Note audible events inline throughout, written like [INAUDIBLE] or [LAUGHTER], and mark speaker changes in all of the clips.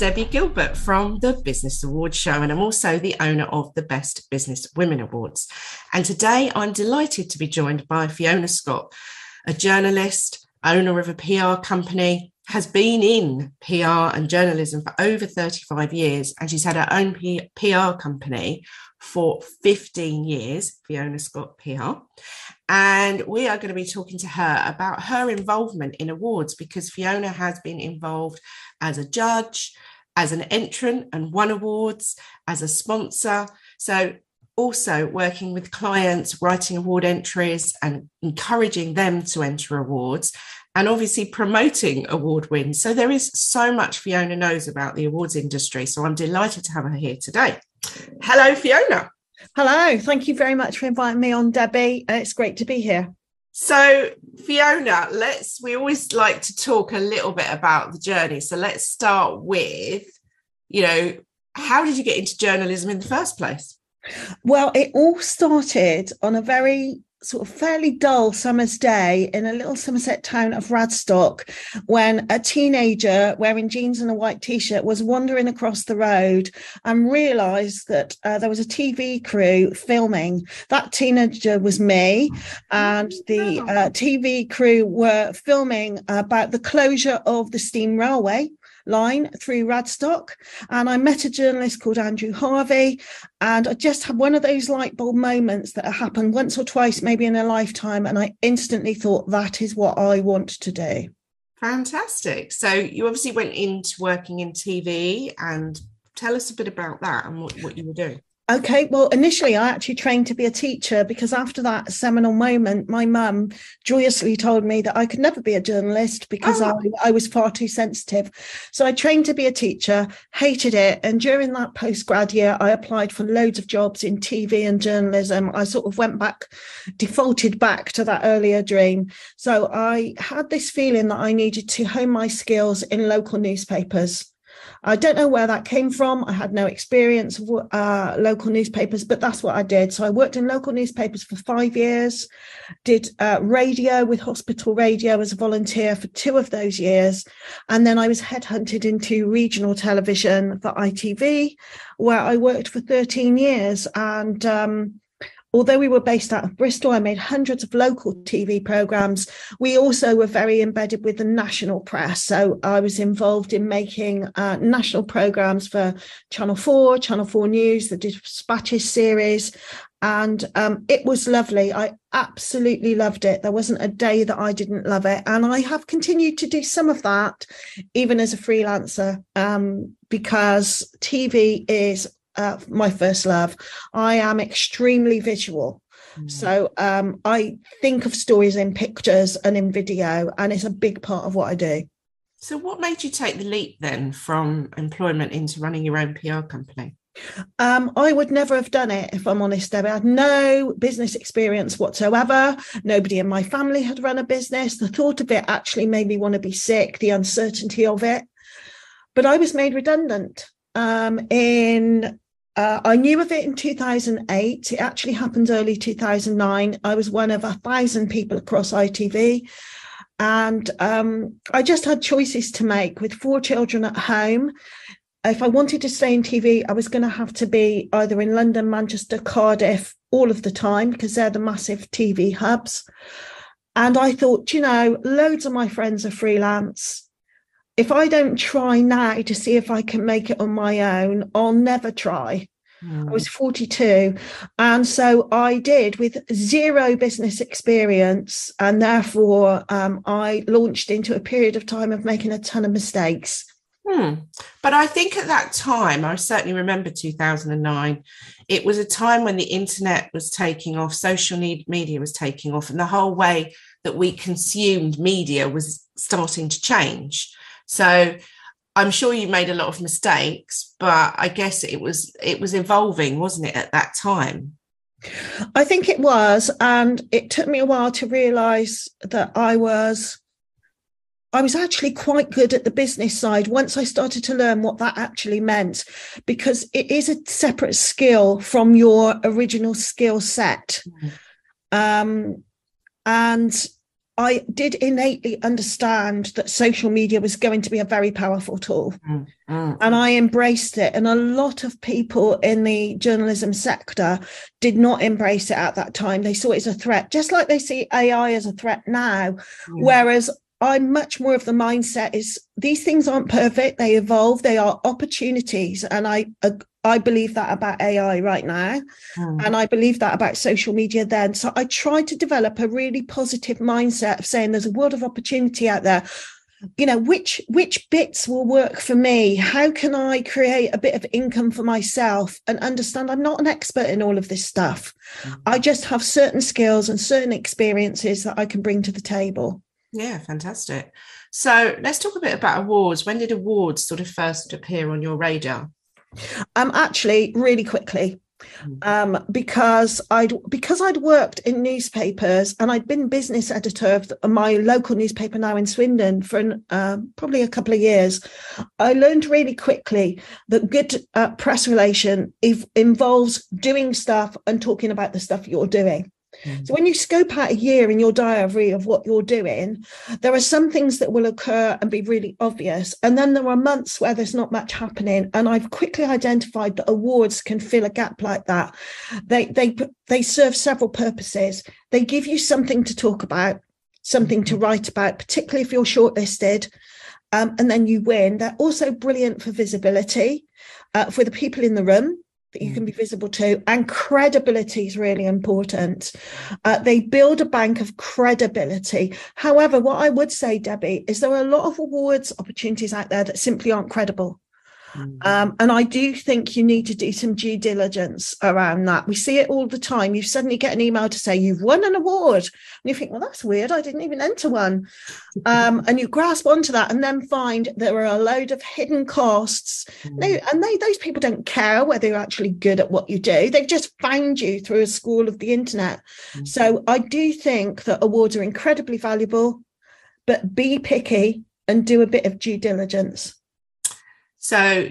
Speaker 1: Debbie Gilbert from the Business Awards Show, and I'm also the owner of the Best Business Women Awards. And today I'm delighted to be joined by Fiona Scott, a journalist, owner of a PR company, has been in PR and journalism for over 35 years, and she's had her own PR company for 15 years, Fiona Scott PR. And we are going to be talking to her about her involvement in awards because Fiona has been involved as a judge, as an entrant and won awards, as a sponsor. So, also working with clients, writing award entries and encouraging them to enter awards, and obviously promoting award wins. So, there is so much Fiona knows about the awards industry. So, I'm delighted to have her here today. Hello, Fiona.
Speaker 2: Hello, thank you very much for inviting me on, Debbie. Uh, it's great to be here.
Speaker 1: So, Fiona, let's we always like to talk a little bit about the journey. So, let's start with, you know, how did you get into journalism in the first place?
Speaker 2: Well, it all started on a very sort of fairly dull summer's day in a little Somerset town of Radstock when a teenager wearing jeans and a white t-shirt was wandering across the road and realized that uh, there was a TV crew filming. That teenager was me and the uh, TV crew were filming about the closure of the steam railway line through Radstock. And I met a journalist called Andrew Harvey. And I just had one of those light bulb moments that happened once or twice, maybe in a lifetime. And I instantly thought, that is what I want to do.
Speaker 1: Fantastic. So you obviously went into working in TV and tell us a bit about that and what, what you were doing.
Speaker 2: Okay, well, initially I actually trained to be a teacher because after that seminal moment, my mum joyously told me that I could never be a journalist because oh. I, I was far too sensitive. So I trained to be a teacher, hated it. And during that postgrad year, I applied for loads of jobs in TV and journalism. I sort of went back, defaulted back to that earlier dream. So I had this feeling that I needed to hone my skills in local newspapers. I don't know where that came from. I had no experience of uh, local newspapers, but that's what I did. So I worked in local newspapers for five years, did uh, radio with hospital radio as a volunteer for two of those years. And then I was headhunted into regional television for ITV, where I worked for 13 years. And um, although we were based out of Bristol, I made hundreds of local TV programs. We also were very embedded with the national press. So I was involved in making uh, national programs for Channel 4, Channel 4 News, the Dispatches series. And um, it was lovely. I absolutely loved it. There wasn't a day that I didn't love it. And I have continued to do some of that, even as a freelancer, um, because TV is uh, my first love. I am extremely visual. Mm. So um, I think of stories in pictures and in video, and it's a big part of what I do.
Speaker 1: So, what made you take the leap then from employment into running your own PR company?
Speaker 2: Um, I would never have done it if I'm honest. I had no business experience whatsoever. Nobody in my family had run a business. The thought of it actually made me want to be sick, the uncertainty of it. But I was made redundant um, in uh, I knew of it in 2008. It actually happened early 2009. I was one of a thousand people across ITV. And um, I just had choices to make with four children at home. If I wanted to stay in TV, I was going to have to be either in London, Manchester, Cardiff all of the time because they're the massive TV hubs. And I thought, you know, loads of my friends are freelance if I don't try now to see if I can make it on my own, I'll never try. Mm. I was 42. And so I did with zero business experience. And therefore, um, I launched into a period of time of making a ton of mistakes.
Speaker 1: Hmm. But I think at that time, I certainly remember 2009, it was a time when the internet was taking off, social media was taking off, and the whole way that we consumed media was starting to change. So I'm sure you made a lot of mistakes, but I guess it was it was evolving, wasn't it, at that time?
Speaker 2: I think it was, and it took me a while to realize that I was I was actually quite good at the business side once I started to learn what that actually meant, because it is a separate skill from your original skill set. Mm. Um, and I did innately understand that social media was going to be a very powerful tool. Mm, mm, and I embraced it. And a lot of people in the journalism sector did not embrace it at that time. They saw it as a threat, just like they see AI as a threat now. Mm. Whereas I'm much more of the mindset is these things aren't perfect. They evolve. They are opportunities. And I, uh, I believe that about AI right now. Mm. And I believe that about social media then. So I try to develop a really positive mindset of saying there's a world of opportunity out there. You know, which which bits will work for me? How can I create a bit of income for myself and understand I'm not an expert in all of this stuff. Mm. I just have certain skills and certain experiences that I can bring to the table.
Speaker 1: Yeah, fantastic. So let's talk a bit about awards. When did awards sort of first appear on your radar?
Speaker 2: Um, actually, really quickly. Mm. Um, because I'd because I'd worked in newspapers and I'd been business editor of my local newspaper now in Swindon for an, uh, probably a couple of years. I learned really quickly that good uh, press relation if, involves doing stuff and talking about the stuff you're doing. Mm. So when you scope out a year in your diary of what you're doing, there are some things that will occur and be really obvious. And then there are months where there's not much happening. And I've quickly identified that awards can fill a gap like that. They they they serve several purposes. They give you something to talk about, something to mm-hmm. write about, particularly if you're shortlisted. Um, and then you win. They're also brilliant for visibility uh, for the people in the room that you can be mm. visible to and credibility is really important. Uh, they build a bank of credibility. However what i would say debbie is there are a lot of awards opportunities out there that simply aren't credible Mm. Um, and I do think you need to do some due diligence around that. We see it all the time. You suddenly get an email to say you've won an award, and you think, well, that's weird. I didn't even enter one. Um, and you grasp onto that, and then find there are a load of hidden costs. Mm. and they those people don't care whether you're actually good at what you do. They've just found you through a school of the internet. Mm. So I do think that awards are incredibly valuable, but be picky and do a bit of due diligence.
Speaker 1: So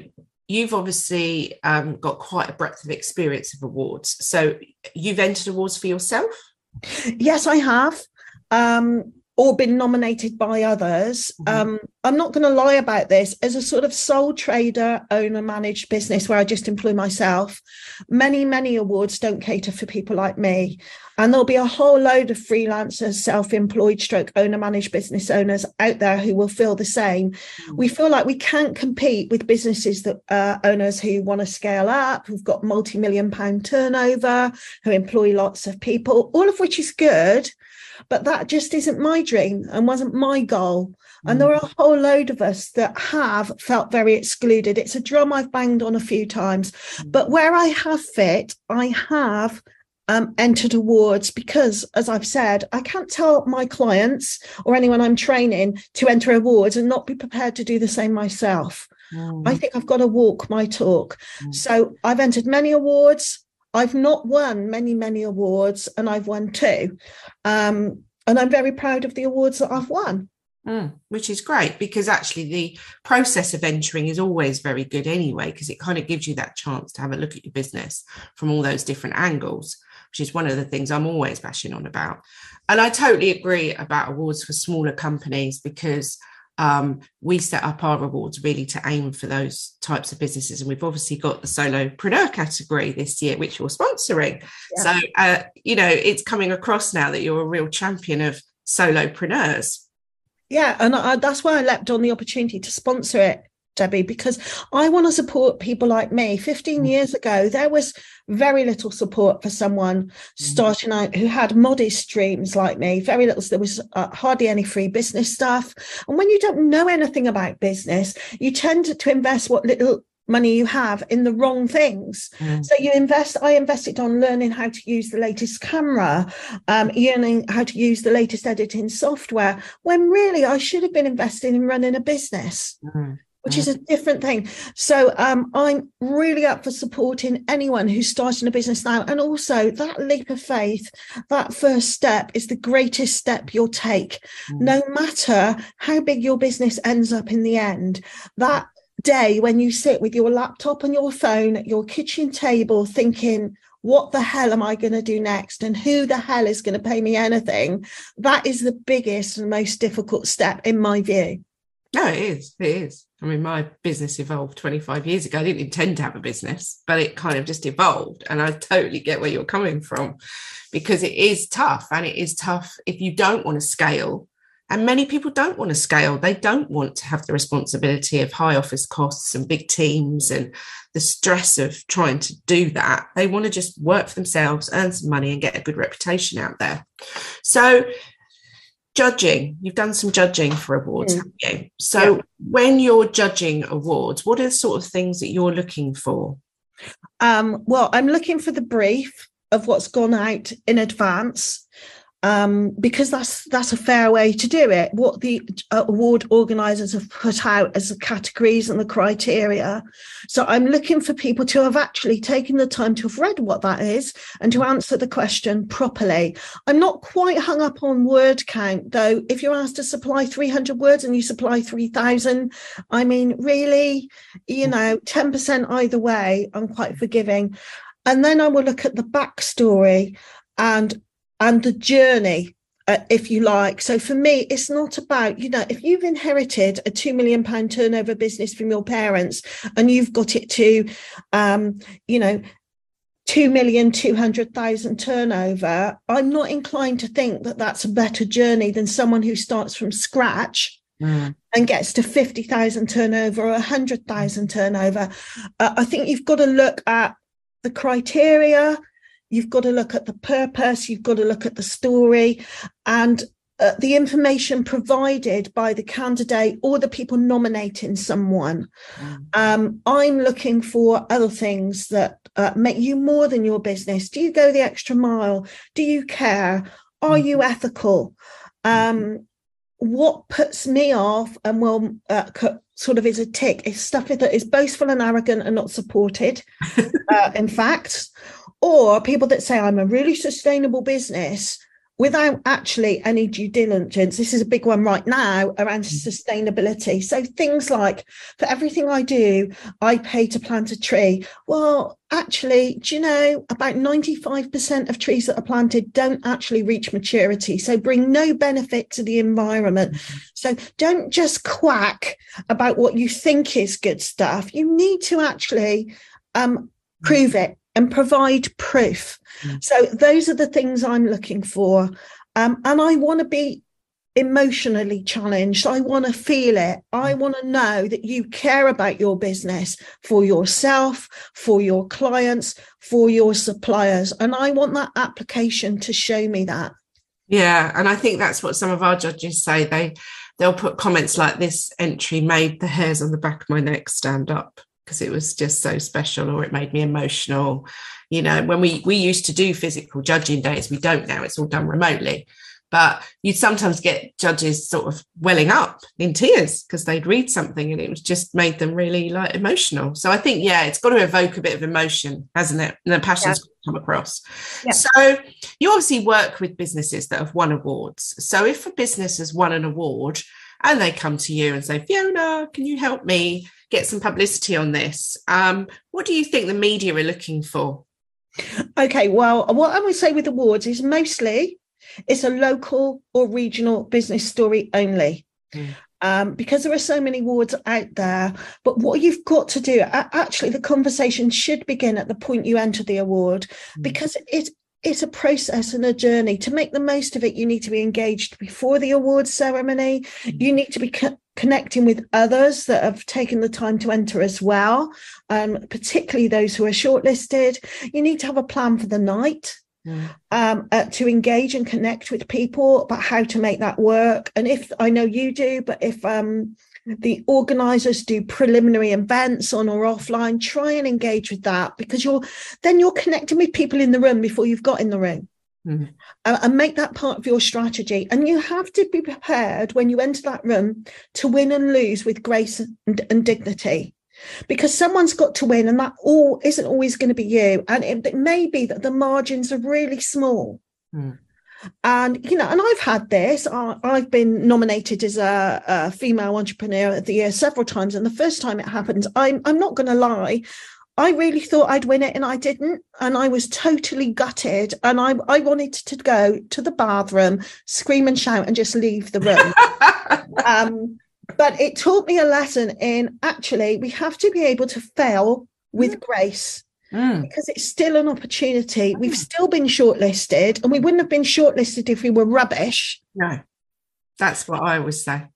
Speaker 1: you've obviously um, got quite a breadth of experience of awards. So you've entered awards for yourself?
Speaker 2: Yes, I have. Um, or been nominated by others. Mm-hmm. Um, I'm not going to lie about this. As a sort of sole trader, owner managed business where I just employ myself, many, many awards don't cater for people like me. And there'll be a whole load of freelancers, self employed stroke owner managed business owners out there who will feel the same. Mm-hmm. We feel like we can't compete with businesses that uh, owners who want to scale up, who've got multi million pound turnover, who employ lots of people, all of which is good but that just isn't my dream and wasn't my goal. And mm. there are a whole load of us that have felt very excluded. It's a drum I've banged on a few times, mm. but where I have fit, I have um, entered awards because, as I've said, I can't tell my clients or anyone I'm training to enter awards and not be prepared to do the same myself. Mm. I think I've got to walk my talk. Mm. So I've entered many awards. I've not won many, many awards, and I've won two. Um, and I'm very proud of the awards that I've won.
Speaker 1: Mm, which is great because actually the process of entering is always very good anyway, because it kind of gives you that chance to have a look at your business from all those different angles, which is one of the things I'm always bashing on about. And I totally agree about awards for smaller companies because um, we set up our awards really to aim for those types of businesses. And we've obviously got the solopreneur category this year, which you're sponsoring. Yeah. So, uh, you know, it's coming across now that you're a real champion of solopreneurs.
Speaker 2: Yeah, and I, that's why I leapt on the opportunity to sponsor it Debbie, because I want to support people like me. 15 mm. years ago, there was very little support for someone mm. starting out who had modest dreams like me. Very little, there was uh, hardly any free business stuff. And when you don't know anything about business, you tend to invest what little money you have in the wrong things. Mm. So you invest, I invested on learning how to use the latest camera, um, learning how to use the latest editing software, when really I should have been investing in running a business. Mm. Which is a different thing. So um, I'm really up for supporting anyone who's starting a business now. And also that leap of faith, that first step is the greatest step you'll take. Mm. No matter how big your business ends up in the end, that day when you sit with your laptop and your phone at your kitchen table thinking, what the hell am I going to do next? And who the hell is going to pay me anything? That is the biggest and most difficult step in my view.
Speaker 1: No, it is. It is. I mean, my business evolved 25 years ago. I didn't intend to have a business, but it kind of just evolved. And I totally get where you're coming from because it is tough. And it is tough if you don't want to scale and many people don't want to scale. They don't want to have the responsibility of high office costs and big teams and the stress of trying to do that. They want to just work for themselves, earn some money, and get a good reputation out there. So, judging, you've done some judging for awards, mm. So, yeah. when you're judging awards, what are the sort of things that you're looking for?
Speaker 2: Um, well, I'm looking for the brief of what's gone out in advance um, because that's that's a fair way to do it. What the uh, award organisers have put out as the categories and the criteria. So I'm looking for people to have actually taken the time to have read what that is and to answer the question properly. I'm not quite hung up on word count though. If you're asked to supply 300 words and you supply 3,000, I mean, really, you know, 10% either way. I'm quite forgiving. And then I will look at the backstory and and the journey uh, if you like. So for me, it's not about, you know, if you've inherited a two million pound turnover business from your parents and you've got it to, um, you know, two million two hundred thousand turnover, I'm not inclined to think that that's a better journey than someone who starts from scratch. Mm. And gets to 50,000 turnover or 100,000 turnover. Uh, I think you've got to look at the criteria, You've got to look at the purpose, you've got to look at the story, and uh, the information provided by the candidate or the people nominating someone. Mm. Um, I'm looking for other things that uh, make you more than your business. Do you go the extra mile? Do you care? Are mm. you ethical? Um, what puts me off and will uh, sort of is a tick is stuff that is boastful and arrogant and not supported [LAUGHS] uh, in fact or people that say I'm a really sustainable business without actually any due diligence. This is a big one right now around mm. sustainability. So things like for everything I do, I pay to plant a tree. Well, actually, do you know about 95% of trees that are planted don't actually reach maturity? So bring no benefit to the environment. Mm-hmm. So don't just quack about what you think is good stuff. You need to actually um, prove it and provide proof. Mm. So those are the things I'm looking for. Um, and I want to be emotionally challenged. I want to feel it. I mm. want to know that you care about your business for yourself, for your clients, for your suppliers. And I want that application to show me that.
Speaker 1: Yeah. And I think that's what some of our judges say. They they'll put comments like this entry made the hairs on the back of my neck stand up because it was just so special or it made me emotional. You know when we we used to do physical judging days we don't now it's all done remotely. But you'd sometimes get judges sort of welling up in tears because they'd read something and it was just made them really like emotional. So i think yeah it's got to evoke a bit of emotion hasn't it? And the passion's yeah. come across. Yeah. so you obviously work with businesses that have won awards. So if a business has won an award and they come to you and say fiona can you help me get some publicity on this. Um, what do you think the media are looking for?
Speaker 2: Okay, well, what I would say with awards is mostly it's a local or regional business story only. Mm. Um, because there are so many awards out there. But what you've got to do, actually, the conversation should begin at the point you enter the award, mm. because it it's a process and a journey. To make the most of it, you need to be engaged before the awards ceremony. Mm. You need to be co- connecting with others that have taken the time to enter as well, um, particularly those who are shortlisted. You need to have a plan for the night. Mm. Um, uh, to engage and connect with people about how to make that work. And if I know you do, but if um, the organizers do preliminary events on or offline. Try and engage with that because you're then you're connecting with people in the room before you've got in the room. Mm. and make that part of your strategy. And you have to be prepared when you enter that room to win and lose with grace and, and dignity. Because someone's got to win and that all isn't always going to be you. And it, it may be that the margins are really small. Mm. And, you know, and I've had this. I've been nominated as a, a, female entrepreneur of the year several times. And the first time it happened, I'm, I'm not going to lie. I really thought I'd win it and I didn't. And I was totally gutted. And I, I wanted to go to the bathroom, scream and shout and just leave the room. [LAUGHS] um, but it taught me a lesson in actually, we have to be able to fail with mm. grace Mm. because it's still an opportunity. We've mm. still been shortlisted, and we wouldn't have been shortlisted if we were rubbish.
Speaker 1: No, that's what I always say.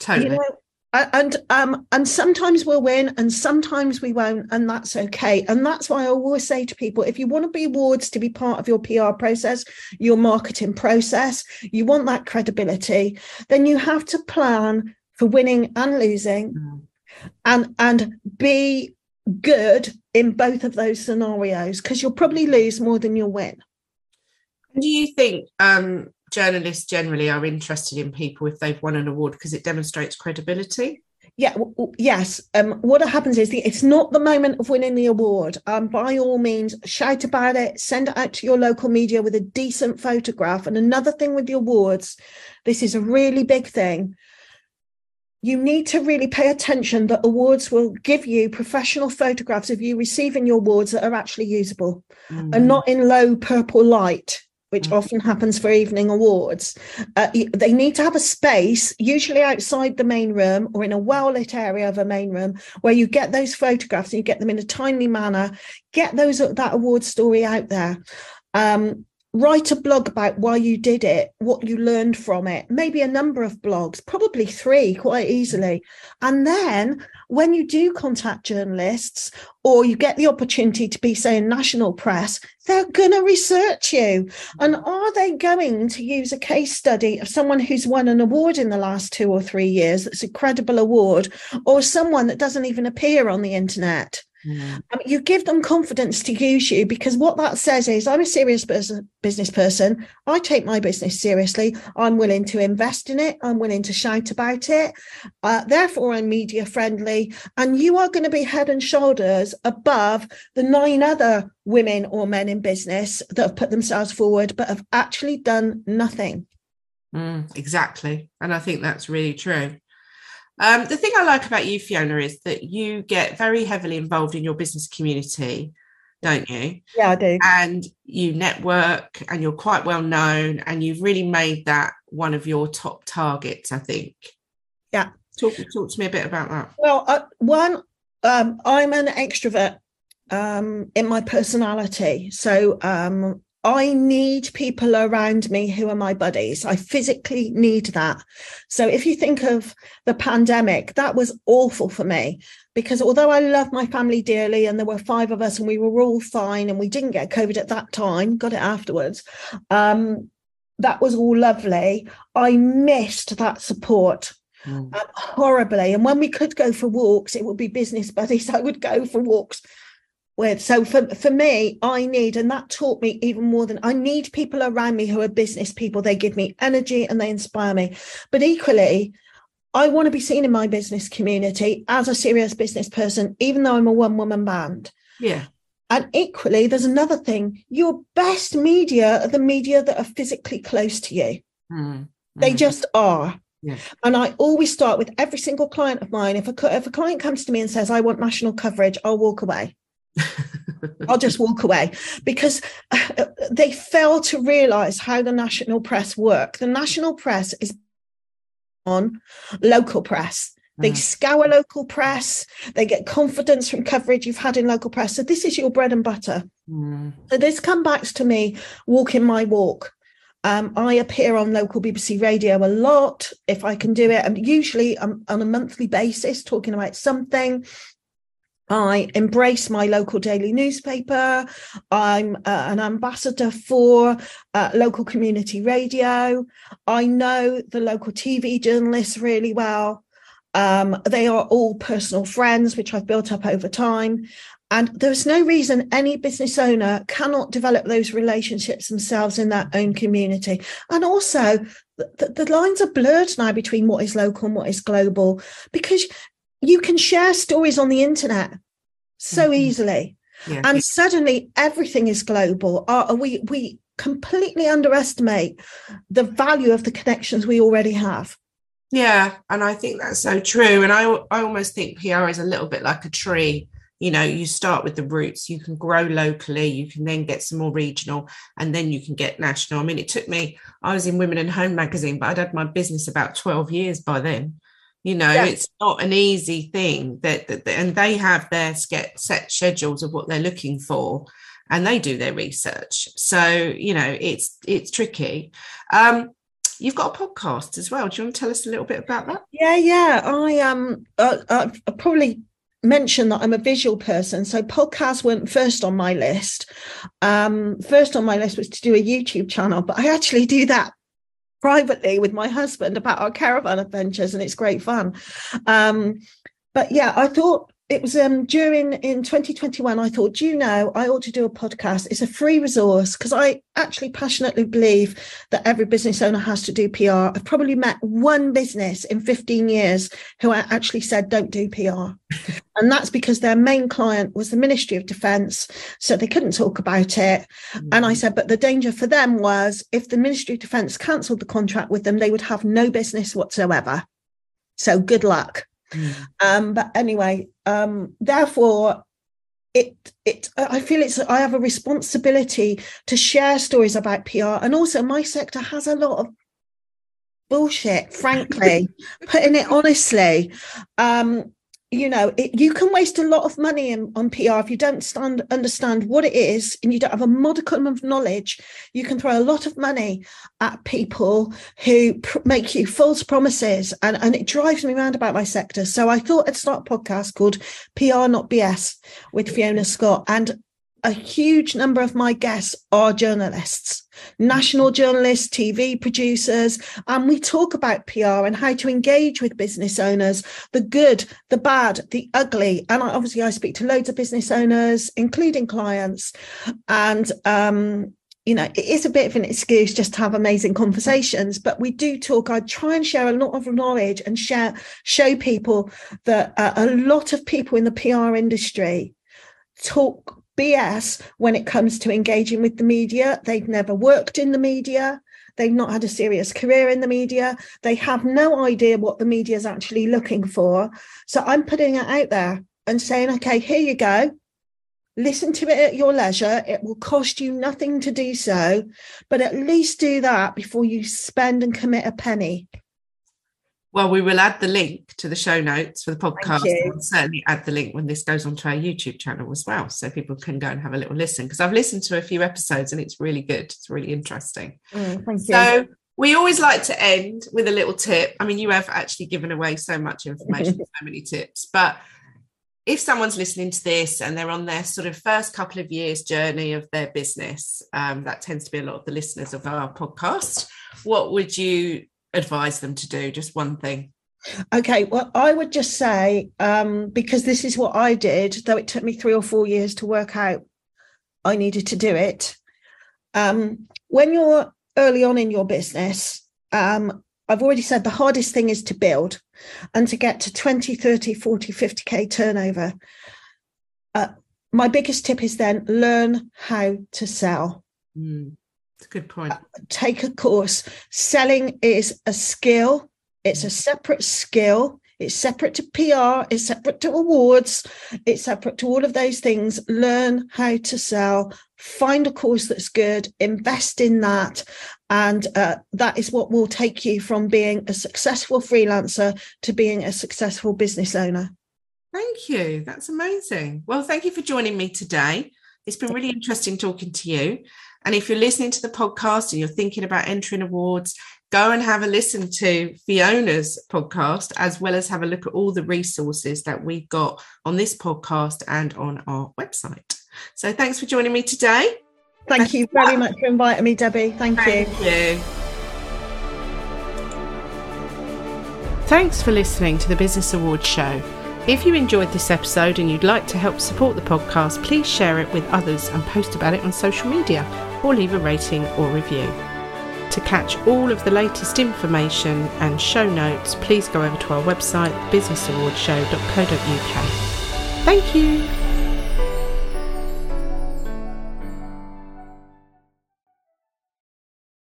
Speaker 1: Totally. You know,
Speaker 2: and um and sometimes we'll win and sometimes we won't and that's okay and that's why i always say to people if you want to be awards to be part of your pr process your marketing process you want that credibility then you have to plan for winning and losing mm. and and be good in both of those scenarios because you'll probably lose more than you'll win.
Speaker 1: Do you think um, journalists generally are interested in people if they've won an award because it demonstrates credibility?
Speaker 2: Yeah, w- yes. Um, what happens is the, it's not the moment of winning the award. Um, by all means, shout about it, send it out to your local media with a decent photograph. And another thing with the awards, this is a really big thing you need to really pay attention that awards will give you professional photographs of you receiving your awards that are actually usable mm. and not in low purple light which mm. often happens for evening awards uh, they need to have a space usually outside the main room or in a well lit area of a main room where you get those photographs and you get them in a timely manner get those that award story out there um, write a blog about why you did it, what you learned from it, maybe a number of blogs, probably three quite easily. And then when you do contact journalists or you get the opportunity to be, say, in national press, they're going to research you. And mm. are they going to use a case study of someone who's won an award in the last two or three years that's a credible award or someone that doesn't even appear on the internet? Mm. Um, you give them confidence to use you because what that says is I'm a serious business person. I take my business seriously. I'm willing to invest in it. I'm willing to shout about it. Uh, therefore, I'm media friendly. And you are going to be head and shoulders above the nine other women or men in business that have put themselves forward but have actually done nothing.
Speaker 1: Mm, exactly. And I think that's really true. Um, the thing I like about you, Fiona, is that you get very heavily involved in your business community, don't you?
Speaker 2: Yeah, I do.
Speaker 1: And you network and you're quite well known and you've really made that one of your top targets, I think.
Speaker 2: Yeah.
Speaker 1: Talk, talk to me a bit about that.
Speaker 2: Well, uh, one, um, I'm an extrovert um, in my personality. So um, I need people around me who are my buddies. I physically need that. So if you think of the pandemic, that was awful for me because although I love my family dearly and there were five of us and we were all fine and we didn't get COVID at that time, got it afterwards. Um, that was all lovely. I missed that support mm. um, horribly. And when we could go for walks, it would be business buddies. [LAUGHS] I would go for walks with. So for, for me, I need, and that taught me even more than I need people around me who are business people. They give me energy and they inspire me. But equally, I want to be seen in my business community as a serious business person, even though I'm a one woman band.
Speaker 1: Yeah.
Speaker 2: And equally, there's another thing your best media are the media that are physically close to you. Mm. They just are. Yeah. And I always start with every single client of mine. If a, if a client comes to me and says, I want national coverage, I'll walk away. I'll just walk away because uh, they fail to realize how the national press work. The national press is on local press. They mm. scour local press. They get confidence from coverage you've had in local press. So this is your bread and butter. Mm. So this comes back to me walking my walk. Um, I appear on local BBC radio a lot if I can do it. And usually I'm on a monthly basis talking about something. I embrace my local daily newspaper. I'm uh, an ambassador for uh, local community radio. I know the local TV journalists really well. Um, they are all personal friends, which I've built up over time. And there's no reason any business owner cannot develop those relationships themselves in their own community. And also, the, the, lines are blurred now between what is local and what is global because you can share stories on the internet so mm-hmm. easily. Yeah. And suddenly everything is global. Uh, we we completely underestimate the value of the connections we already have.
Speaker 1: Yeah, and I think that's so true. And I I almost think PR is a little bit like a tree. You know, you start with the roots, you can grow locally, you can then get some more regional, and then you can get national. I mean, it took me, I was in Women and Home magazine, but I'd had my business about 12 years by then. You know, yeah. it's not an easy thing that, that, and they have their set schedules of what they're looking for and they do their research. So, you know, it's it's tricky. Um, you've got a podcast as well. Do you want to tell us a little bit about that?
Speaker 2: Yeah, yeah. I um uh, uh, I probably mentioned that I'm a visual person, so podcasts weren't first on my list. Um, first on my list was to do a YouTube channel, but I actually do that privately with my husband about our caravan adventures, and it's great fun. Um, but yeah, I thought it was um, during in 2021 i thought you know i ought to do a podcast. It's a free resource because i actually passionately believe that every business owner has to do pr i've probably met one business in 15 years who actually said don't do pr [LAUGHS] and that's because their main client was the ministry of defence so they couldn't talk about it. Mm-hmm. and i mm. said but the danger for them was if the ministry of defence cancelled the contract with them they would have no business whatsoever. So good luck Mm. Um, but anyway, um, therefore, it it I feel it's I have a responsibility to share stories about PR, and also my sector has a lot of bullshit, frankly, [LAUGHS] putting it honestly. Um, you know, it, you can waste a lot of money in, on PR if you don't stand, understand what it is and you don't have a modicum of knowledge. You can throw a lot of money at people who pr- make you false promises, and, and it drives me around about my sector. So I thought I'd start a podcast called PR Not BS with Fiona Scott. And a huge number of my guests are journalists, national journalists, TV producers, and we talk about PR and how to engage with business owners, the good, the bad, the ugly. And obviously, I speak to loads of business owners, including clients. And, um, you know, it is a bit of an excuse just to have amazing conversations, but we do talk. I try and share a lot of knowledge and share, show people that uh, a lot of people in the PR industry talk BS when it comes to engaging with the media. They've never worked in the media. They've not had a serious career in the media. They have no idea what the media is actually looking for. So I'm putting it out there and saying, okay, here you go. Listen to it at your leisure. It will cost you nothing to do so, but at least do that before you spend and commit a penny.
Speaker 1: Well, we will add the link to the show notes for the podcast. We'll certainly add the link when this goes onto our YouTube channel as well, so people can go and have a little listen. Because I've listened to a few episodes and it's really good. It's really interesting.
Speaker 2: Mm, thank you.
Speaker 1: So we always like to end with a little tip. I mean, you have actually given away so much information, [LAUGHS] so many tips, but if someone's listening to this and they're on their sort of first couple of years journey of their business, um, that tends to be a lot of the listeners of our podcast. What would you advise them to do? Just one thing.
Speaker 2: Okay, well, I would just say, um, because this is what I did, though it took me three or four years to work out I needed to do it. Um, when you're early on in your business, um, I've already said the hardest thing is to build and to get to 20, 30, 40, 50K turnover. Uh, my biggest tip is then learn how to sell.
Speaker 1: Mm a good point. Uh,
Speaker 2: take a course. Selling is a skill, it's a separate skill. It's separate to PR, it's separate to awards, it's separate to all of those things. Learn how to sell, find a course that's good, invest in that. And uh, that is what will take you from being a successful freelancer to being a successful business owner.
Speaker 1: Thank you. That's amazing. Well, thank you for joining me today. It's been really interesting talking to you. And if you're listening to the podcast and you're thinking about entering awards, go and have a listen to Fiona's podcast, as well as have a look at all the resources that we've got on this podcast and on our website. So thanks for joining me today.
Speaker 2: Thank you very much for inviting me, Debbie. Thank,
Speaker 1: Thank
Speaker 2: you.
Speaker 1: you. Thanks for listening to the Business Awards Show. If you enjoyed this episode and you'd like to help support the podcast, please share it with others and post about it on social media or leave a rating or review. To catch all of the latest information and show notes, please go over to our website, businessawardshow.co.uk. Thank you.